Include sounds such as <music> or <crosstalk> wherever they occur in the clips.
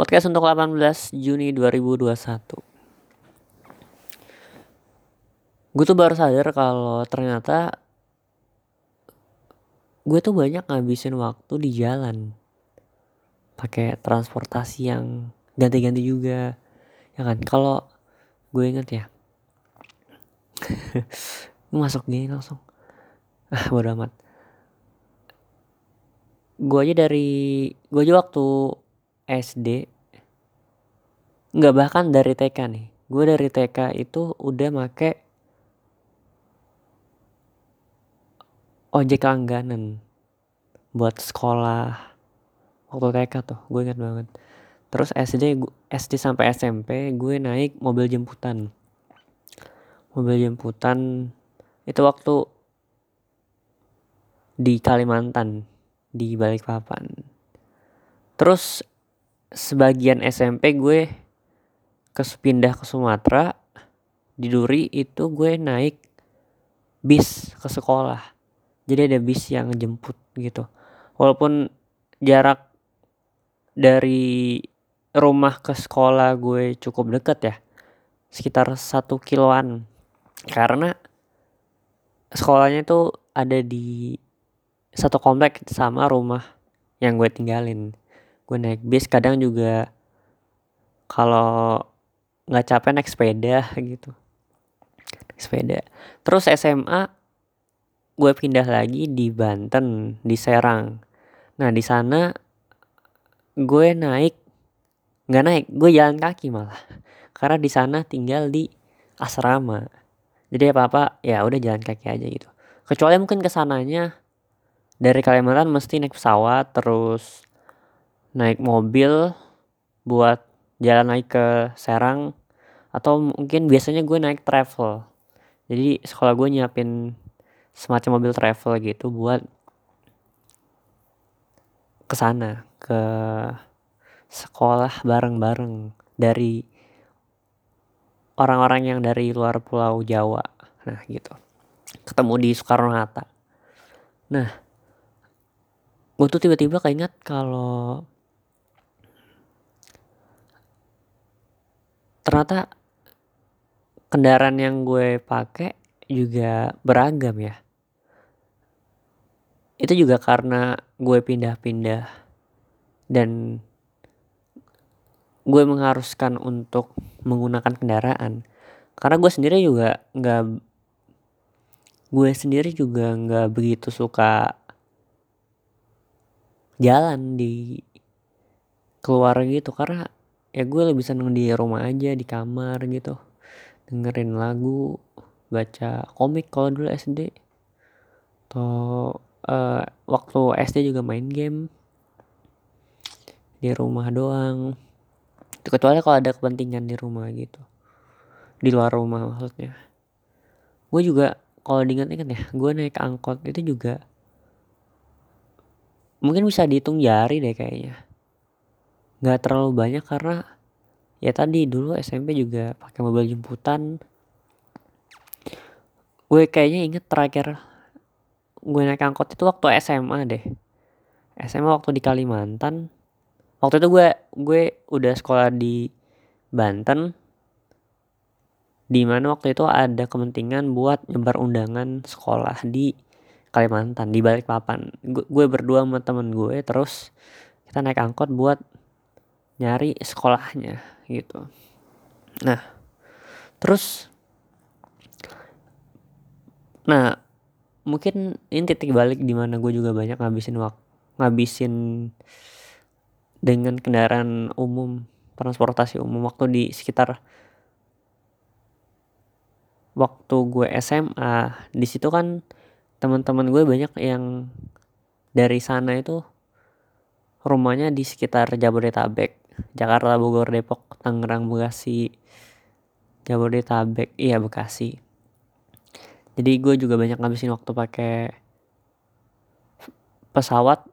Podcast untuk 18 Juni 2021. Gue tuh baru sadar kalau ternyata gue tuh banyak ngabisin waktu di jalan. Pakai transportasi yang ganti-ganti juga. Ya kan, kalau gue inget ya. <laughs> masuk gini langsung. Ah, bodo amat. Gue aja dari gue aja waktu SD nggak bahkan dari TK nih. Gue dari TK itu udah make ojek langganan buat sekolah. Waktu TK tuh gue ingat banget. Terus SD SD sampai SMP gue naik mobil jemputan. Mobil jemputan itu waktu di Kalimantan di Balikpapan. Terus sebagian SMP gue ke pindah ke Sumatera di Duri itu gue naik bis ke sekolah. Jadi ada bis yang jemput gitu. Walaupun jarak dari rumah ke sekolah gue cukup deket ya sekitar satu kiloan. Karena sekolahnya itu ada di satu komplek sama rumah yang gue tinggalin gue naik bis kadang juga kalau nggak capek naik sepeda gitu. Naik sepeda. Terus SMA gue pindah lagi di Banten di Serang. Nah di sana gue naik nggak naik gue jalan kaki malah. Karena di sana tinggal di asrama. Jadi apa apa ya udah jalan kaki aja gitu. Kecuali mungkin ke sananya dari Kalimantan mesti naik pesawat terus naik mobil buat jalan naik ke Serang atau mungkin biasanya gue naik travel. Jadi sekolah gue nyiapin semacam mobil travel gitu buat ke sana ke sekolah bareng-bareng dari orang-orang yang dari luar pulau Jawa. Nah gitu. Ketemu di Soekarno Hatta. Nah gue tuh tiba-tiba keinget kalau ternyata kendaraan yang gue pakai juga beragam ya. Itu juga karena gue pindah-pindah dan gue mengharuskan untuk menggunakan kendaraan. Karena gue sendiri juga nggak gue sendiri juga nggak begitu suka jalan di keluar gitu. Karena ya gue lebih seneng di rumah aja di kamar gitu. Dengerin lagu baca komik kalau dulu SD atau uh, waktu SD juga main game. Di rumah doang. Kecuali kalau ada kepentingan di rumah gitu. Di luar rumah maksudnya. Gue juga kalau diingat-ingat ya gue naik angkot itu juga mungkin bisa dihitung jari deh kayaknya nggak terlalu banyak karena ya tadi dulu SMP juga pakai mobil jemputan. Gue kayaknya inget terakhir gue naik angkot itu waktu SMA deh. SMA waktu di Kalimantan. Waktu itu gue gue udah sekolah di Banten. Di mana waktu itu ada kepentingan buat nyebar undangan sekolah di Kalimantan di Balikpapan. Gue, gue berdua sama temen gue terus kita naik angkot buat nyari sekolahnya gitu. Nah terus nah mungkin ini titik balik di mana gue juga banyak ngabisin waktu ngabisin dengan kendaraan umum transportasi umum waktu di sekitar waktu gue SMA di situ kan teman-teman gue banyak yang dari sana itu rumahnya di sekitar Jabodetabek Jakarta Bogor Depok Tangerang Bekasi Jabodetabek iya Bekasi. Jadi gue juga banyak ngabisin waktu pakai pesawat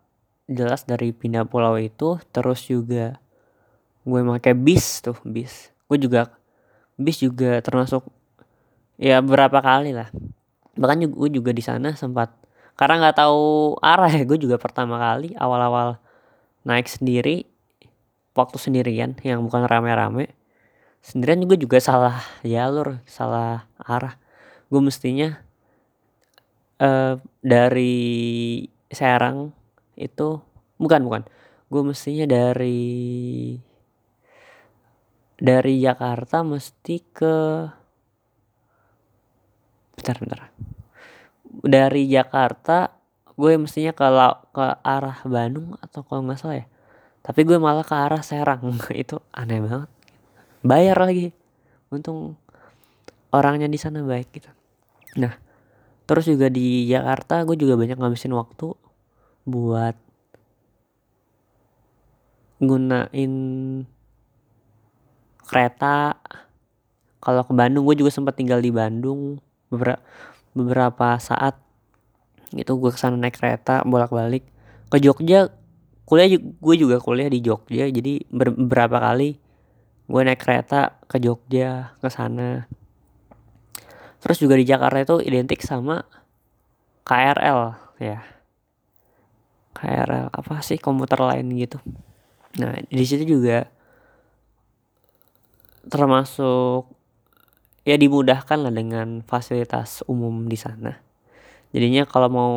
jelas dari pindah pulau itu terus juga gue pakai bis tuh bis. Gue juga bis juga termasuk ya berapa kali lah. Bahkan juga, gue juga di sana sempat karena nggak tahu arah ya gue juga pertama kali awal-awal naik sendiri waktu sendirian yang bukan rame-rame. Sendirian juga juga salah jalur salah arah. Gue mestinya uh, dari Serang itu bukan bukan. Gue mestinya dari dari Jakarta mesti ke bentar bentar. Dari Jakarta gue mestinya ke ke arah Bandung atau kalau nggak salah ya tapi gue malah ke arah Serang. <laughs> Itu aneh banget. Bayar lagi. Untung orangnya di sana baik gitu. Nah terus juga di Jakarta gue juga banyak ngabisin waktu buat gunain kereta. Kalau ke Bandung gue juga sempat tinggal di Bandung beberapa beberapa saat gitu. Gue ke sana naik kereta bolak balik ke Jogja kuliah gue juga kuliah di Jogja jadi beberapa kali gue naik kereta ke Jogja ke sana. Terus juga di Jakarta itu identik sama KRL ya. KRL apa sih komuter lain gitu. Nah di situ juga termasuk ya dimudahkan lah dengan fasilitas umum di sana. Jadinya kalau mau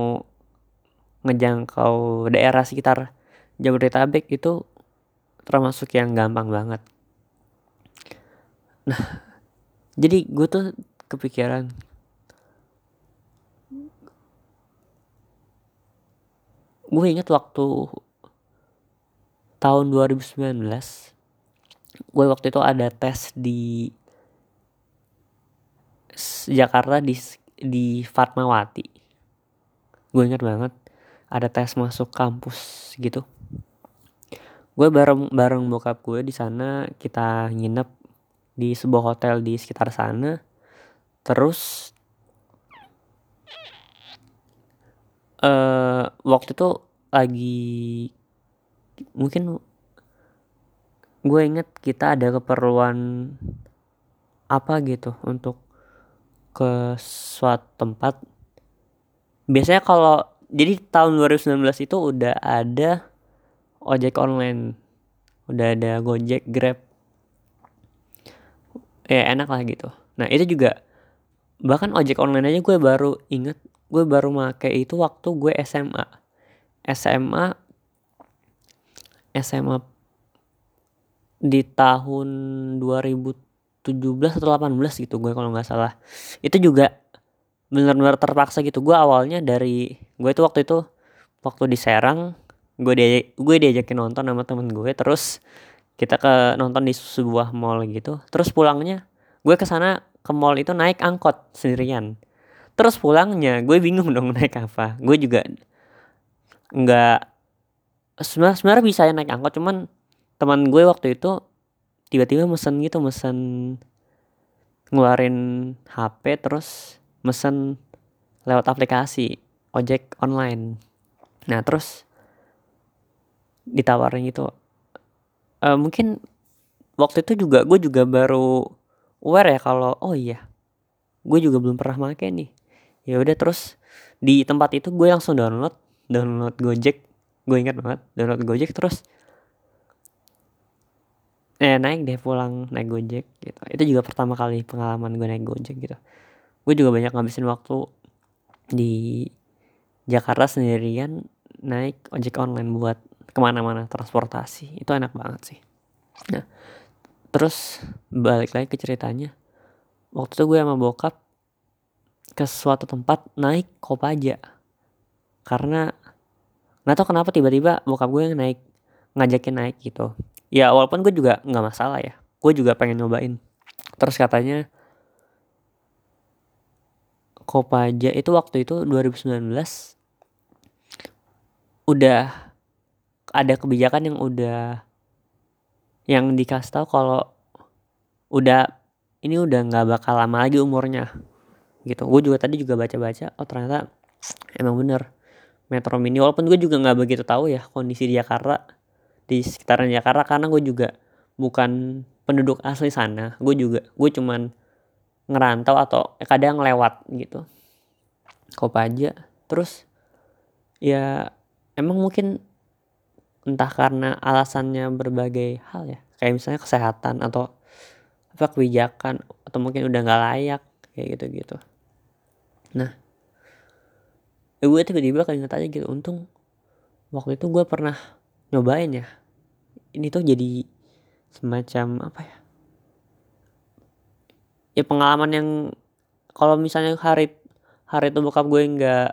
ngejangkau daerah sekitar Jabodetabek itu termasuk yang gampang banget. Nah jadi gue tuh kepikiran gue inget waktu tahun 2019 gue waktu itu ada tes di Jakarta di di Fatmawati. Gue inget banget ada tes masuk kampus gitu gue bareng bareng bokap gue di sana kita nginep di sebuah hotel di sekitar sana. Terus uh, waktu itu lagi mungkin gue inget kita ada keperluan apa gitu untuk ke suatu tempat. Biasanya kalau jadi tahun 2019 itu udah ada ojek online. Udah ada Gojek Grab. Ya enak lah gitu. Nah itu juga bahkan ojek online aja gue baru inget gue baru make itu waktu gue SMA SMA SMA di tahun 2017 atau 18 gitu gue kalau nggak salah. Itu juga benar-benar terpaksa gitu. Gue awalnya dari gue itu waktu itu waktu di Serang gue dia gue diajakin nonton sama temen gue terus kita ke nonton di sebuah mall gitu. Terus pulangnya gue ke sana ke mall itu naik angkot sendirian. Terus pulangnya gue bingung dong <laughs> naik apa. Gue juga nggak sebenarnya sebenarnya bisa ya naik angkot cuman teman gue waktu itu tiba-tiba mesen gitu mesen ngeluarin HP terus mesen lewat aplikasi ojek online. Nah terus ditawarin gitu. Uh, mungkin waktu itu juga gue juga baru aware ya kalau oh iya gue juga belum pernah make nih. Ya udah terus di tempat itu gue langsung download download Gojek. Gue ingat banget download Gojek terus eh naik deh pulang naik Gojek gitu. Itu juga pertama kali pengalaman gue naik Gojek gitu. Gue juga banyak ngabisin waktu di Jakarta sendirian naik ojek online buat ke mana-mana transportasi. Itu enak banget sih. Nah terus balik lagi ke ceritanya. Waktu itu gue sama bokap ke suatu tempat naik kopaja. Karena nggak tau kenapa tiba-tiba bokap gue yang naik ngajakin naik gitu. Ya walaupun gue juga nggak masalah ya. Gue juga pengen nyobain. Terus katanya Kopaja itu waktu itu 2019 udah ada kebijakan yang udah yang dikasih tahu kalau udah ini udah nggak bakal lama lagi umurnya gitu. Gue juga tadi juga baca-baca oh ternyata emang bener. Metro Mini walaupun gue juga nggak begitu tahu ya kondisi di Jakarta di sekitaran Jakarta karena gue juga bukan penduduk asli sana. Gue juga gue cuman ngerantau atau kadang lewat gitu. Kopaja terus ya emang mungkin entah karena alasannya berbagai hal ya. Kayak misalnya kesehatan atau apa kebijakan atau mungkin udah nggak layak kayak gitu gitu nah gue tiba-tiba ingat aja gitu. Untung waktu itu gue pernah nyobain ya. Ini tuh jadi semacam apa ya? Ya pengalaman yang kalau misalnya hari hari itu bokap gue nggak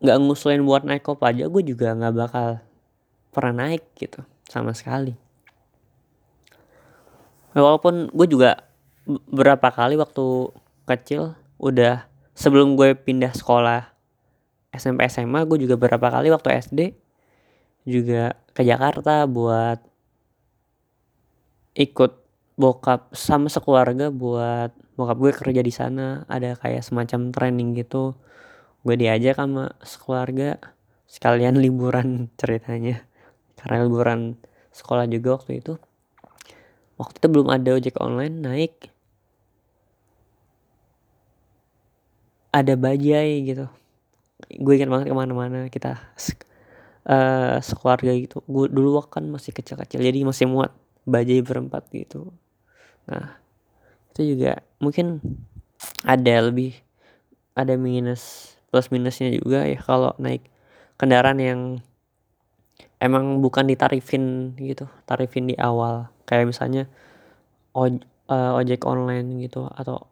nggak ngusulin buat naik kop aja gue juga nggak bakal pernah naik gitu sama sekali. Walaupun gue juga berapa kali waktu kecil udah sebelum gue pindah sekolah SMP SMA gue juga berapa kali waktu SD juga ke Jakarta buat ikut bokap sama sekeluarga buat bokap gue kerja di sana. Ada kayak semacam training gitu gue diajak sama sekeluarga sekalian <laughs> liburan ceritanya. Karena liburan sekolah juga waktu itu. Waktu itu belum ada ojek online naik. Ada bajai gitu. Gue ingat banget ke mana-mana kita uh, sekeluarga gitu. Gue dulu kan masih kecil-kecil jadi masih muat bajai berempat gitu. Nah itu juga mungkin ada lebih ada minus plus minusnya juga ya kalau naik kendaraan yang emang bukan ditarifin gitu tarifin di awal. Kayak misalnya oj, uh, ojek online gitu atau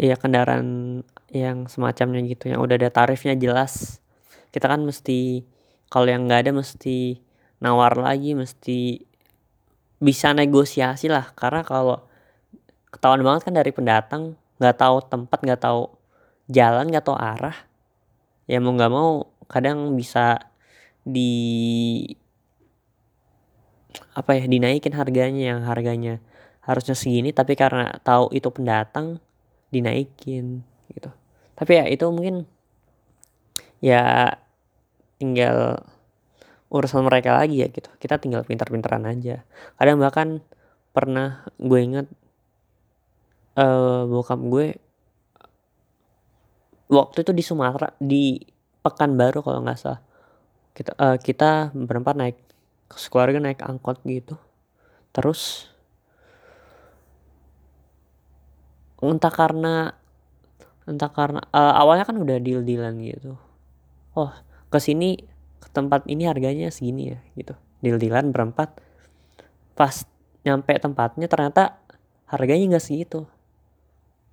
ya kendaraan yang semacamnya gitu yang udah ada tarifnya jelas. Kita kan mesti kalau yang nggak ada mesti nawar lagi mesti bisa negosiasi lah. Karena kalau ketahuan banget kan dari pendatang nggak tahu tempat nggak tahu jalan nggak tahu arah. Ya mau nggak mau kadang bisa di apa ya dinaikin harganya yang harganya harusnya segini tapi karena tahu itu pendatang dinaikin gitu. Tapi ya itu mungkin ya tinggal urusan mereka lagi ya gitu. Kita tinggal pintar-pintaran aja. Kadang bahkan pernah gue inget uh, bokap gue waktu itu di Sumatera di Pekanbaru kalau nggak salah. Kita uh, kita berempat naik keluarga naik angkot gitu. Terus entah karena entah karena uh, awalnya kan udah deal dealan gitu. Oh ke sini ke tempat ini harganya segini ya gitu. Deal dealan berempat. Pas nyampe tempatnya ternyata harganya nggak segitu.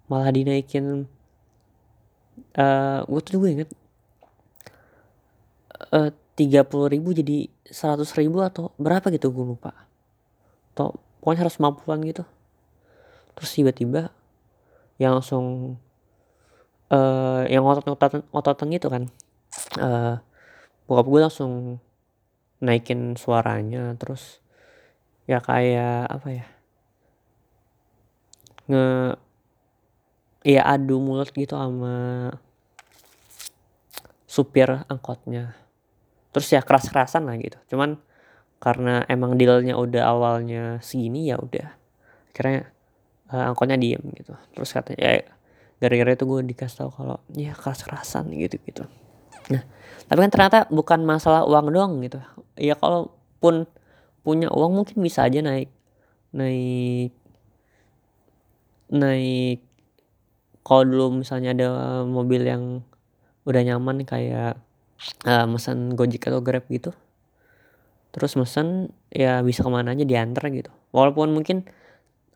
Malah dinaikin uh, gue tuh gue inget eh, tiga puluh ribu jadi seratus ribu atau berapa gitu gue lupa. Atau pokoknya harus mampuan gitu. Terus tiba-tiba yang langsung uh, yang otot-ototan ototan gitu kan uh, bokap gue langsung naikin suaranya terus ya kayak apa ya nge ya adu mulut gitu sama supir angkotnya. Terus ya keras-kerasan lah gitu. Cuman karena emang dealnya udah awalnya segini ya udah. Akhirnya uh, angkotnya diem gitu. Terus katanya ya gara-gara itu gue dikasih tahu kalau ya keras-kerasan gitu gitu nah tapi kan ternyata bukan masalah uang doang gitu. Ya kalaupun punya uang mungkin bisa aja naik naik naik kalau dulu misalnya ada mobil yang udah nyaman kayak uh, mesen Gojek atau Grab gitu terus mesen ya bisa ke mana aja diantar gitu. Walaupun mungkin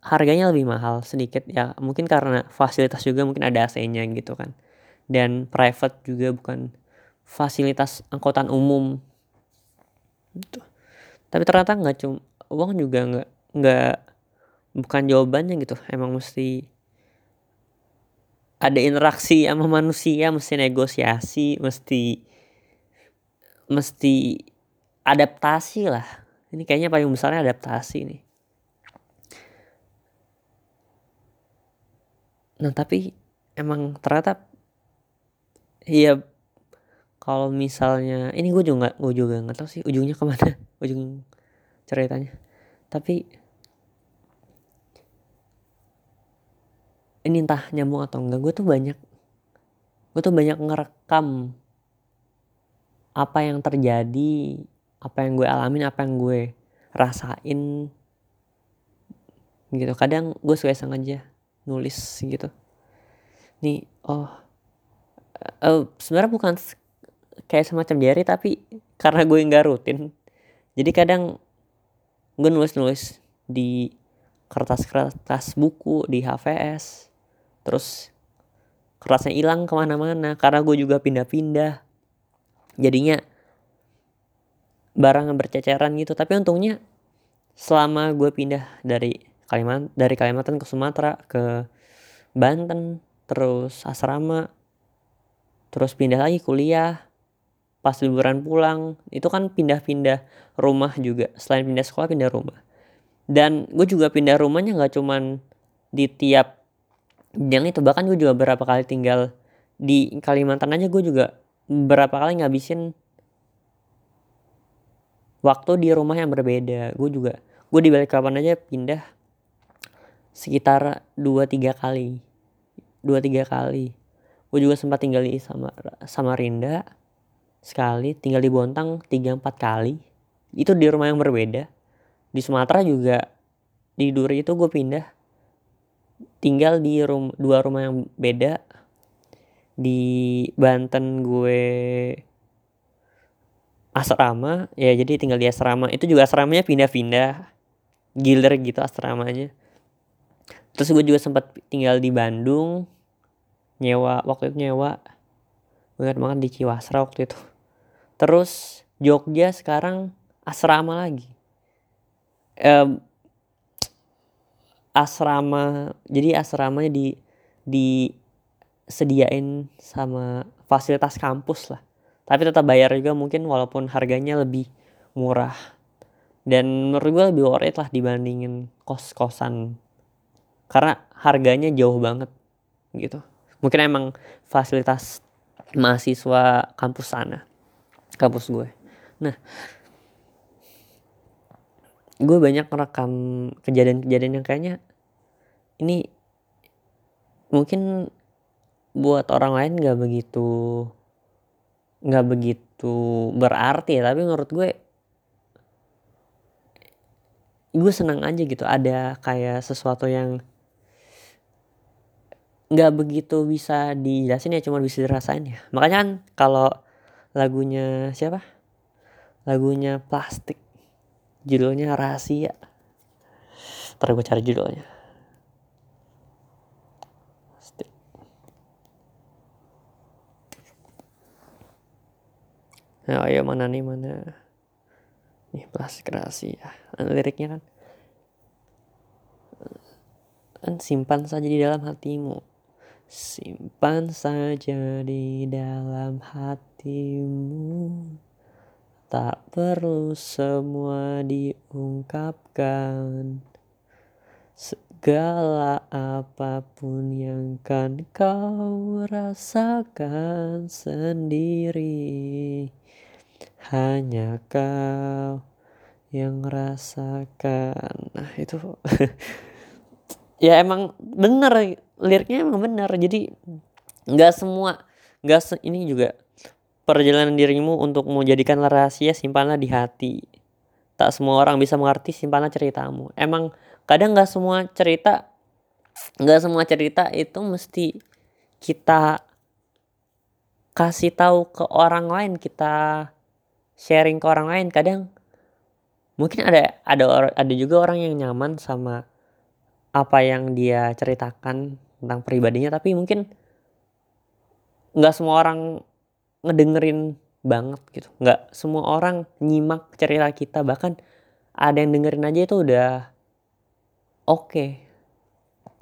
harganya lebih mahal sedikit ya mungkin karena fasilitas juga mungkin ada AC-nya gitu kan. Dan private juga bukan fasilitas angkutan umum. Gitu. tapi ternyata nggak cuma uang juga nggak nggak bukan jawabannya gitu. Emang mesti ada interaksi sama manusia mesti negosiasi mesti mesti adaptasi lah. Ini kayaknya paling besarnya adaptasi nih. Nah tapi emang ternyata iya kalau misalnya ini gue juga gue juga nggak tahu sih ujungnya ke mana <laughs> ujung ceritanya. Tapi ini entah nyambung atau enggak gue tuh banyak gue tuh banyak ngerekam apa yang terjadi apa yang gue alamin apa yang gue rasain gitu. Kadang gue suka sengaja nulis gitu. Nih oh uh, sebenarnya bukan kayak semacam diary tapi karena gue nggak rutin jadi kadang gue nulis-nulis di kertas-kertas buku di HVS terus kertasnya hilang ke mana-mana karena gue juga pindah-pindah. Jadinya barang berceceran gitu. Tapi untungnya selama gue pindah dari Kalimantan dari Kalimantan ke Sumatera ke Banten terus asrama terus pindah lagi kuliah pas liburan pulang itu kan pindah-pindah rumah juga. Selain pindah sekolah pindah rumah. Dan gue juga pindah rumahnya nggak cuman di tiap yang itu bahkan gue juga berapa kali tinggal di Kalimantan aja gue juga berapa kali ngabisin waktu di rumah yang berbeda. Gue juga gue di balik kapan aja pindah sekitar dua tiga kali dua tiga kali. Gue juga sempat tinggal di sama Samarinda sekali tinggal di Bontang tiga empat kali. Itu di rumah yang berbeda. Di Sumatera juga di Duri itu gue pindah tinggal di rum dua rumah yang beda. Di Banten gue asrama ya jadi tinggal di asrama. Itu juga asramanya pindah-pindah. Giler gitu asramanya. Terus gue juga sempat tinggal di Bandung. Nyewa waktu itu nyewa. Ingat banget di Ciwasra waktu itu. Terus Jogja sekarang asrama lagi. Um, asrama. Jadi asramanya di disediain sama fasilitas kampus lah. Tapi tetap bayar juga mungkin walaupun harganya lebih murah. Dan menurut gue lebih worth it lah dibandingin kos-kosan. Karena harganya jauh banget gitu. Mungkin emang fasilitas mahasiswa kampus sana kampus gue. Nah gue banyak merekam kejadian-kejadian yang kayaknya ini mungkin buat orang lain nggak begitu nggak begitu berarti ya. Tapi menurut gue gue senang aja gitu. Ada kayak sesuatu yang nggak begitu bisa dijelasin ya cuma bisa dirasain ya. Makanya kan kalau lagunya siapa? Lagunya plastik judulnya rahasia. Ntar gue cari judulnya Nah, ayo mana nih mana? Nih plastik rahasia. Liriknya kan? Kan simpan saja di dalam hatimu. Simpan saja di dalam hatimu. Tak perlu semua diungkapkan. Segala apa pun yang kan kau rasakan sendiri Hanya kau yang rasakan. Nah itu. <laughs> Ya emang bener liriknya emang bener jadi nggak semua nggak se ini juga perjalanan dirimu untuk menjadikan rahasia simpanlah di hati. Tak semua orang bisa mengerti simpanlah ceritamu. Emang kadang nggak semua cerita nggak semua cerita itu mesti kita kasih tahu ke orang lain kita sharing ke orang lain kadang mungkin ada ada ada juga orang yang nyaman sama apa yang dia ceritakan tentang pribadinya tapi mungkin nggak semua orang ngedengerin banget gitu nggak semua orang nyimak cerita kita bahkan ada yang dengerin aja itu udah oke okay.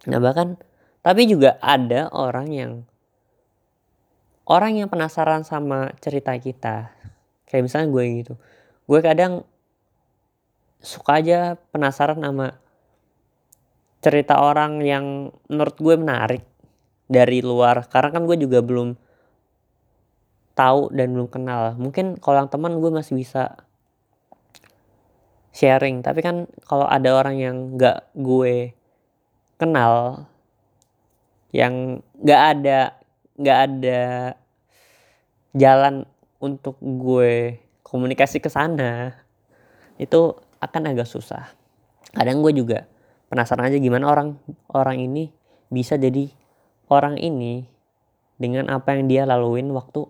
nah bahkan tapi juga ada orang yang orang yang penasaran sama cerita kita kayak misalnya gue gitu. Gue kadang suka aja penasaran sama cerita orang yang menurut gue menarik dari luar. Karena kan gue juga belum tahu dan belum kenal. Mungkin kalau yang teman gue masih bisa sharing. Tapi kan kalau ada orang yang nggak gue kenal yang nggak ada nggak ada jalan untuk gue komunikasi ke sana itu akan agak susah. Kadang gue juga penasaran aja gimana orang orang ini bisa jadi orang ini dengan apa yang dia laluin waktu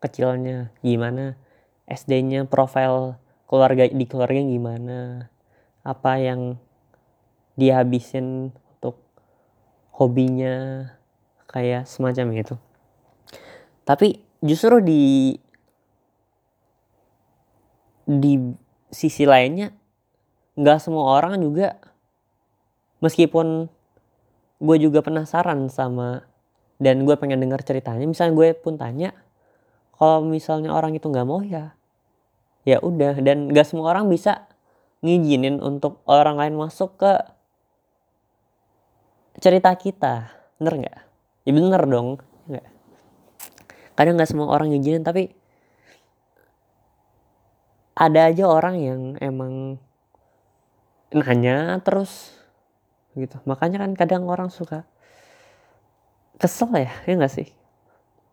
kecilnya. Gimana SD-nya profil keluarga di keluarga gimana apa yang dia habisin untuk hobinya kayak semacam itu. Tapi justru di di sisi lainnya nggak semua orang juga meskipun gue juga penasaran sama dan gue pengen dengar ceritanya misalnya gue pun tanya kalau misalnya orang itu nggak mau ya ya udah dan gak semua orang bisa ngizinin untuk orang lain masuk ke cerita kita bener nggak? Ya bener dong nggak? Kadang nggak semua orang ngizinin tapi ada aja orang yang emang nanya terus gitu. Makanya kan kadang orang suka kesel ya ya nggak sih?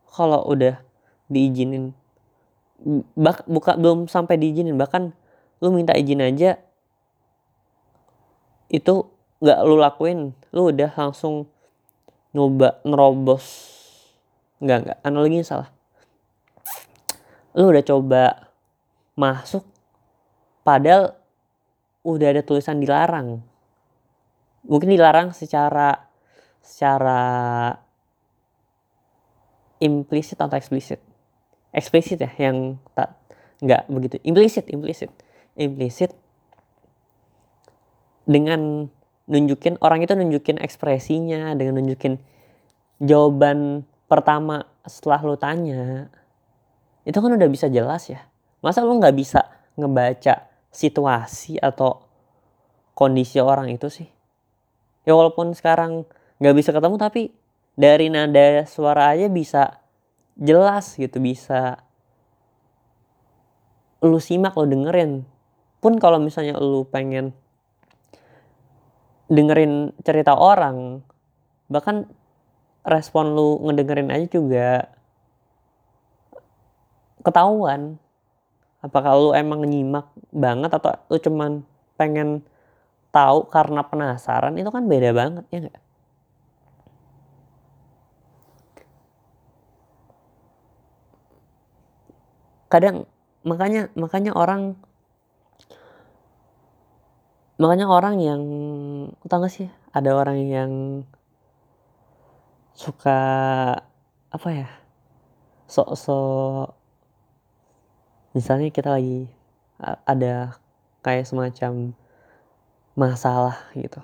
Kalau udah diizinin bak buka belum sampai diizinin bahkan lu minta izin aja itu nggak lu lakuin lu udah langsung nyoba nerobos. Nggak nggak. Analoginya salah. Lu udah coba masuk. Padahal udah ada tulisan dilarang. Mungkin dilarang secara secara implisit atau eksplisit. Eksplisit ya yang tak nggak begitu. Implisit implisit. Implisit dengan nunjukin orang itu nunjukin ekspresinya dengan nunjukin jawaban pertama setelah lo tanya. Itu kan udah bisa jelas ya masa lo nggak bisa ngebaca situasi atau kondisi orang itu sih? Ya walaupun sekarang nggak bisa ketemu tapi dari nada suara aja bisa jelas gitu bisa lu simak lu dengerin. Pun kalau misalnya lu pengen dengerin cerita orang bahkan respon lu ngedengerin aja juga ketahuan apakah lu emang nyimak banget atau lu cuman pengen tahu karena penasaran? Itu kan beda banget ya enggak kadang makanya makanya orang makanya orang yang tau gak sih? Ada orang yang suka apa ya? Sok-sok misalnya kita lagi ada kayak semacam masalah gitu.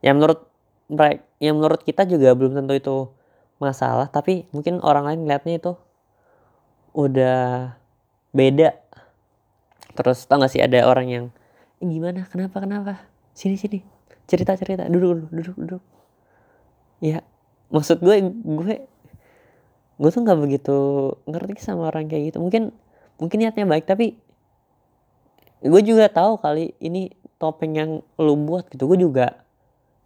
Yang menurut mereka yang menurut kita juga belum tentu itu masalah tapi mungkin orang lain ngeliatnya itu udah beda. Terus tau gak sih ada orang yang eh, gimana? Kenapa? Kenapa? Sini sini. Cerita cerita. Duduk duduk duduk ya maksud gue gue gue tuh nggak begitu ngerti sama orang kayak gitu. Mungkin mungkin niatnya baik tapi gue juga tahu kali ini topeng yang lo buat gitu. Gue juga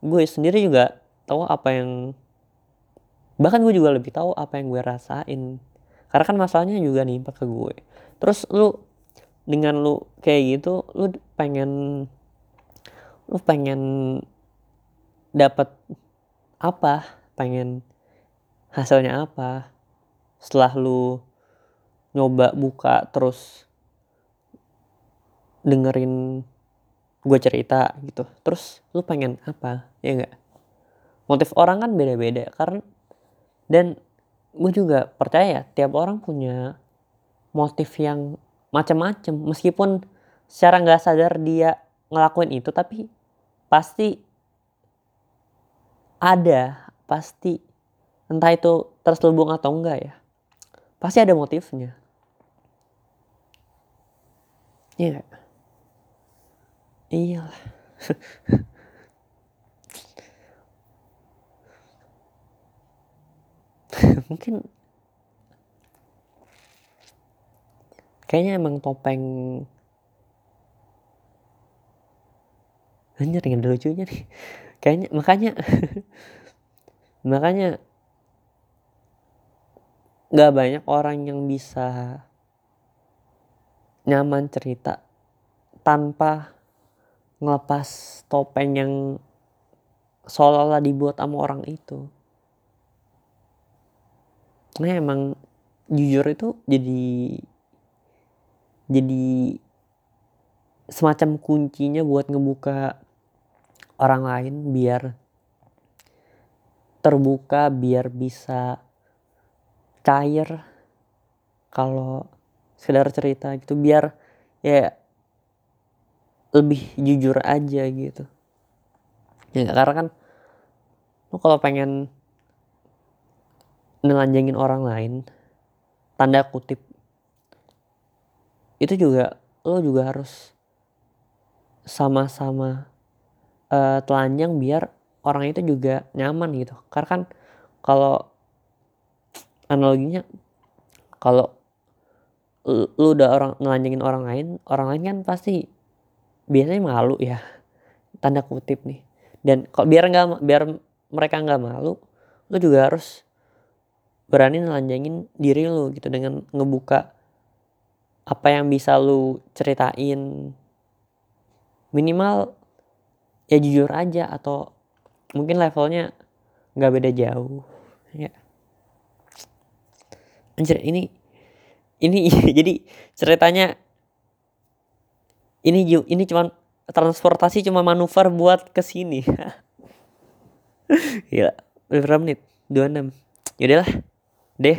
gue sendiri juga tahu apa yang bahkan gue juga lebih tahu apa yang gue rasain. Karena kan masalahnya juga nimpa ke gue. Terus lu dengan lu kayak gitu lu pengen lu pengen dapat apa? Pengen hasilnya apa? Setelah lu nyoba buka terus dengerin gue cerita gitu. Terus lu pengen apa ya enggak motif orang kan beda-beda karena dan gue juga percaya tiap orang punya motif yang macam-macam meskipun secara nggak sadar dia ngelakuin itu tapi pasti ada pasti entah itu terselubung atau enggak ya pasti ada motifnya iya iya <laughs> mungkin kayaknya emang topeng anjir yang lucunya nih. Kayaknya makanya <laughs> makanya nggak banyak orang yang bisa nyaman cerita tanpa ngelepas topeng yang seolah-olah dibuat sama orang itu. Nah emang jujur itu jadi jadi semacam kuncinya buat ngebuka orang lain biar terbuka biar bisa cair kalau sekedar cerita gitu biar ya lebih jujur aja gitu. Ya karena kan lo kalau pengen nelanjangin orang lain tanda kutip itu juga lo juga harus sama-sama uh, telanjang biar orang itu juga nyaman gitu. Karena kan kalau analoginya kalau lu udah orang nelanjangin orang lain orang lain kan pasti biasanya malu ya. <laughs> Tanda kutip nih. Dan kok biar nggak biar mereka nggak malu lu juga harus berani nelanjangin diri lu gitu dengan ngebuka apa yang bisa lu ceritain. Minimal ya jujur aja atau mungkin levelnya nggak beda jauh ya. Anjir ini ini <laughs> jadi ceritanya ini ini cuman transportasi cuma manuver buat ke sini. <laughs> Ya berapa menit? 26 yaudahlah deh